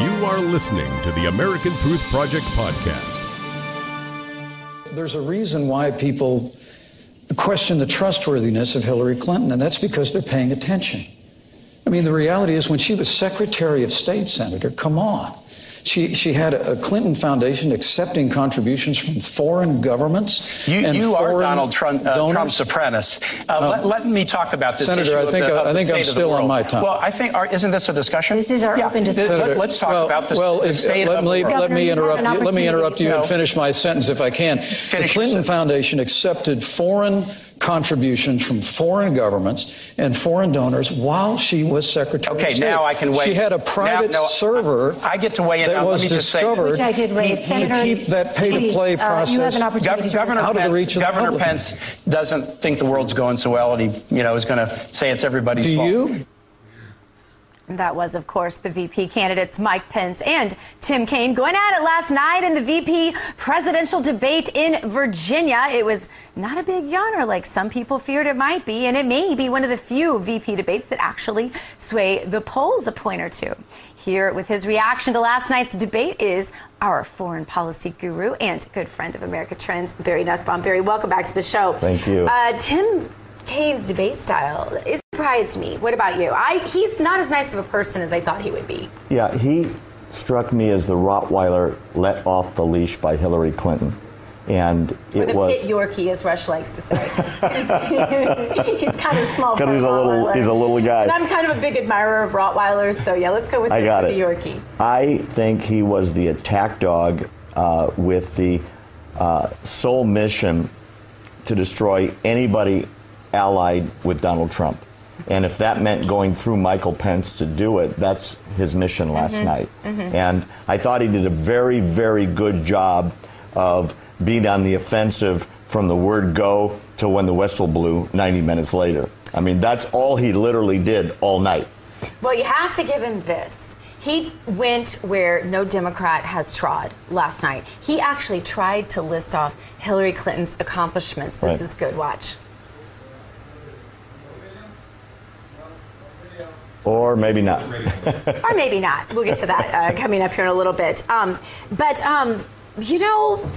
You are listening to the American Truth Project podcast. There's a reason why people question the trustworthiness of Hillary Clinton, and that's because they're paying attention. I mean, the reality is when she was Secretary of State, Senator, come on. She, she had a Clinton Foundation accepting contributions from foreign governments. You, and you are Donald Trump, uh. Trump's apprentice. Uh, let, let me talk about this Senator, issue I of think the- I- of I the think I'm state of the still on my time. Well, I think, are, isn't this a discussion? This is our Yeah. open Th- discussion. Let, us talk well, about the, well, the state let of the me, world. let me Governor, you interrupt you. Let me interrupt you No. and finish my sentence if I can. Finish the Clinton. Foundation accepted foreign contributions from foreign governments and foreign donors while she was Secretary Okay, of State. Okay, now I can wait. She had a Now- private no, server. I get to weigh in. that Now, let was me just say discovered. Which I did raise. to Senator, keep that pay-to-play please, uh, you have process an opportunity Gov- to Governor, respond. Out of the Pence, reach of Governor public. Pence doesn't think the world's going so well, and he, you know, is going to say it's everybody's Do fault. you? That was, of course, the VP candidates Mike Pence and Tim Kaine going at it last night in the VP presidential debate in Virginia. It was not a big yawner like some people feared it might be, and it may be one of the few VP debates that actually sway the polls a point or two. Here with his reaction to last night's debate is our foreign policy guru and good friend of America Trends, Barry Nussbaum. Barry, welcome back to the show. Thank you. Uh, Tim Kaine's debate style it surprised me. What about you? I he's not as nice of a person as I thought he would be. Yeah, he struck me as the Rottweiler let off the leash by Hillary Clinton. And Or it the was pit Yorkie, as Rush likes to say. he's kind of small. Because he's a little- Rottweiler. he's a little guy. And I'm kind of a big admirer of Rottweilers, so yeah, let's go with, I the, got it. the Yorkie. I think he was the attack dog uh, with the uh, sole mission to destroy anybody allied with Donald Trump. And if that meant going through Michael Pence to do it, that's his mission last mm-hmm. night. Mm-hmm. And I thought he did a very, very good job of being on the offensive from the word go to when the whistle blew 90 minutes later. I mean, that's all he literally did all night. Well, you have to give him this. He went where no Democrat has trod last night. He actually tried to list off Hillary Clinton's accomplishments. This Right. is good. Watch. Or maybe not. or maybe not. We'll get to that uh, coming up here in a little bit. Um, but um, you know,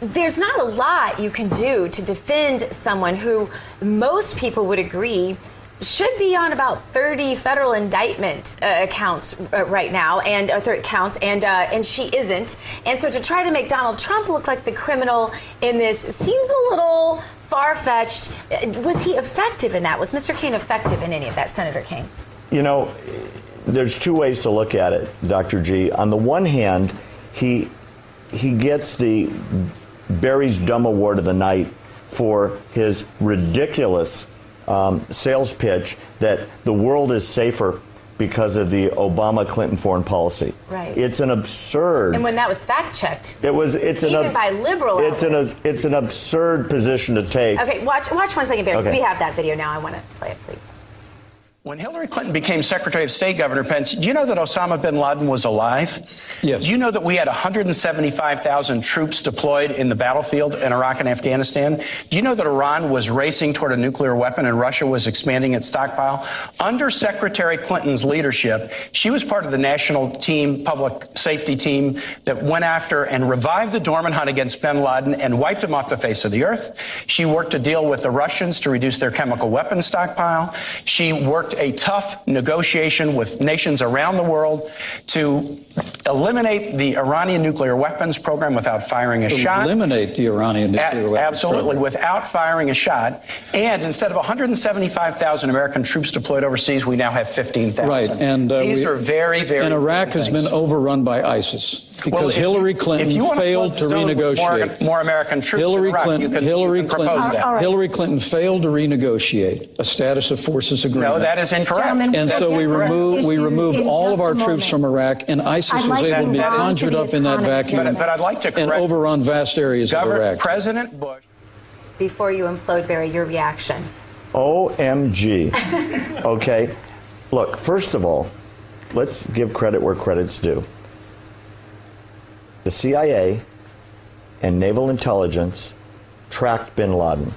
there's not a lot you can do to defend someone who most people would agree should be on about 30 federal indictment uh, counts uh, right now and uh, third counts and uh, and she isn't and so to try to make Donald Trump look like the criminal in this seems a little far-fetched Uh, was he effective in that was Mr. Kaine effective in any of that Senator Kaine You know, there's two ways to look at it, Dr. G. On the one hand, he he gets the Barry's Dumb Award of the night for his ridiculous um, sales pitch that the world is safer because of the Obama Clinton foreign policy. Right. It's an absurd. and when that was fact-checked it was. It's an. Even ab- by liberal It's an. It's an absurd position to take. Okay, watch watch one second, Barry. Okay. We have that video now. I want to play it. When Hillary Clinton became Secretary of State, Governor Pence, do you know that Osama bin Laden was alive? Yes. Do you know that we had 175,000 troops deployed in the battlefield in Iraq and Afghanistan? Do you know that Iran was racing toward a nuclear weapon and Russia was expanding its stockpile? Under Secretary Clinton's leadership, she was part of the national team, public safety team that went after and revived the dormant hunt against bin Laden and wiped him off the face of the earth. She worked to deal with the Russians to reduce their chemical weapons stockpile. She worked a tough negotiation with nations around the world to eliminate the Iranian nuclear weapons program without firing a shot. Eliminate the Iranian A- nuclear weapons absolutely, program. without firing a shot. And instead of 175,000 American troops deployed overseas, we now have 15,000. Right, and uh, these we- are very, very. And Iraq has been overrun by ISIS because Well, Hillary Clinton you wanna failed to the zone with renegotiate. More, more American troops Hillary in Iraq, Clinton, can, Hillary you can propose Clinton, that. All right. Hillary Clinton failed to renegotiate a status of forces agreement. No, that is incorrect. Gentlemen, And so we incorrect. removed we removed all of our troops from. Iraq, and ISIS I'd was able to be move on to conjured up in that vacuum But- but I'd like to and overrun vast areas of Iraq. President Bush. Before you implode, Barry, your reaction. OMG. okay. Look, first of all, let's give credit where credit's due. The CIA and naval intelligence tracked bin Laden.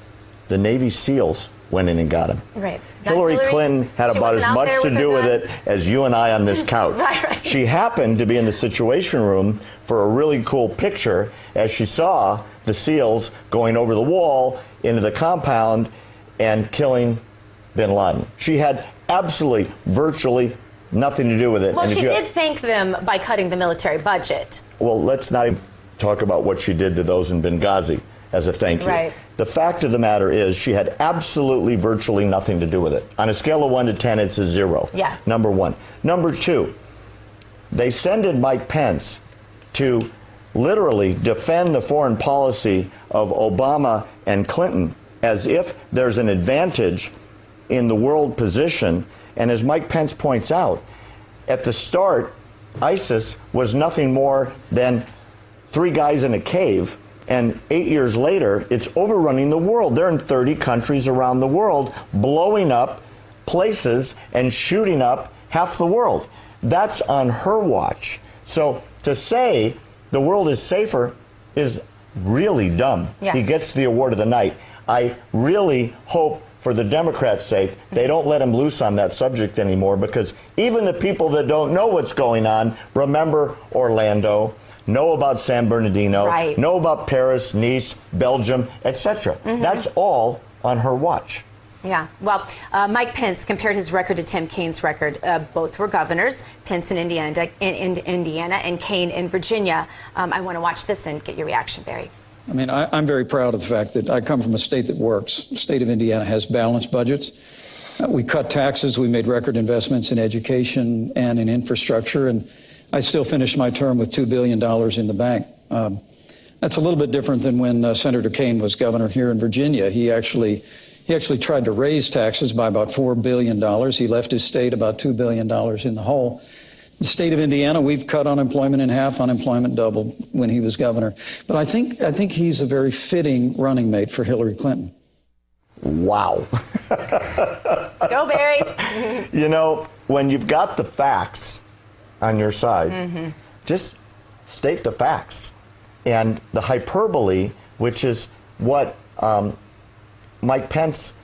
The Navy SEALs went in and got him. Right. Hillary, Hillary. Clinton had about as much to do with it as you and I on this couch. Right, right. she happened to be in the Situation Room for a really cool picture as she saw the SEALs going over the wall into the compound and killing bin Laden. She had absolutely, virtually nothing to do with it. Well, And she did thank them by cutting the military budget. well, let's not even talk about what she did to those in Benghazi as a thank you. Right. The fact of the matter is, she had absolutely, virtually nothing to do with it. On a scale of one to ten, it's a zero. Yeah. Number one. Number two, they send in Mike Pence to literally defend the foreign policy of Obama and Clinton as if there's an advantage in the world position. And as Mike Pence points out, at the start, ISIS was nothing more than three guys in a cave. And eight years later, it's overrunning the world. They're in 30 countries around the world, blowing up places and shooting up half the world. That's on her watch. So to say the world is safer is really dumb. Yeah. He gets the award of the night. I really hope, for the Democrats' sake, they don't let him loose on that subject anymore because even the people that don't know what's going on remember Orlando, know about San Bernardino, Right. know about Paris, Nice, Belgium, etc. Mm-hmm. That's all on her watch. Yeah. Well, uh, Mike Pence compared his record to Tim Kaine's record. Uh, both were governors, Pence in Indiana, in, in Indiana and Kaine in Virginia. Um, I want to watch this and get your reaction, Barry. I mean, I, I'm very proud of the fact that I come from a state that works. The state of Indiana has balanced budgets. Uh, we cut taxes. We made record investments in education and in infrastructure. And I still finished my term with $2 billion in the bank. Um, that's a little bit different than when uh, Senator Kaine was governor here in Virginia. He actually, he actually tried to raise taxes by about $4 billion. He left his state about $2 billion in the hole. The state of Indiana, we've cut unemployment in half, unemployment doubled when he was governor. But I think, I think he's a very fitting running mate for Hillary Clinton. Wow. Go, Barry. You know, when you've got the facts on your side, just state the facts. And the hyperbole, which is what um, Mike Pence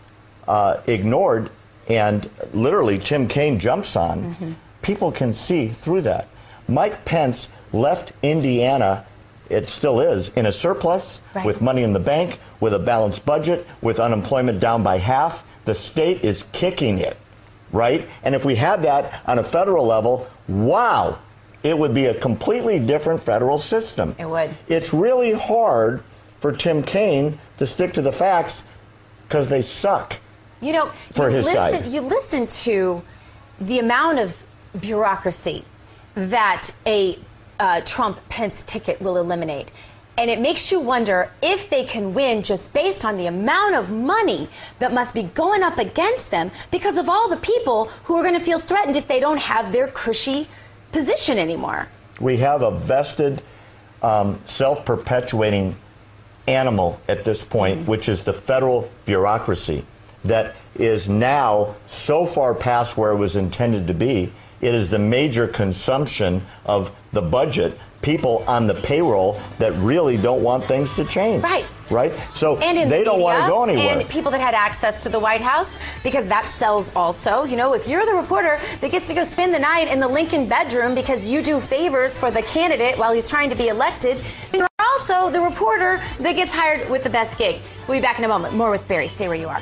uh, ignored and literally Tim Kaine jumps on, people can see through that. Mike Pence left Indiana, it still is, in a surplus Right. with money in the bank, with a balanced budget, with unemployment down by half. The state is kicking it, right? And if we had that on a federal level, wow, it would be a completely different federal system. It would. It's really hard for Tim Kaine to stick to the facts because they suck. You know, For you his listen, side. You listen to the amount of bureaucracy that a uh, Trump Pence ticket will eliminate. And it makes you wonder if they can win just based on the amount of money that must be going up against them because of all the people who are going to feel threatened if they don't have their cushy position anymore. We have a vested, um, self perpetuating animal at this point, which is the federal bureaucracy that is now so far past where it was intended to be. It is the major consumption of the budget. People on the payroll that really don't want things to change. Right. Right? So and in they the don't want to media, go anywhere. And people that had access to the White House, because that sells also. You know, if you're the reporter that gets to go spend the night in the Lincoln bedroom because you do favors for the candidate while he's trying to be elected, you're also the reporter that gets hired with the best gig. We'll be back in a moment. More with Barry. Stay where you are.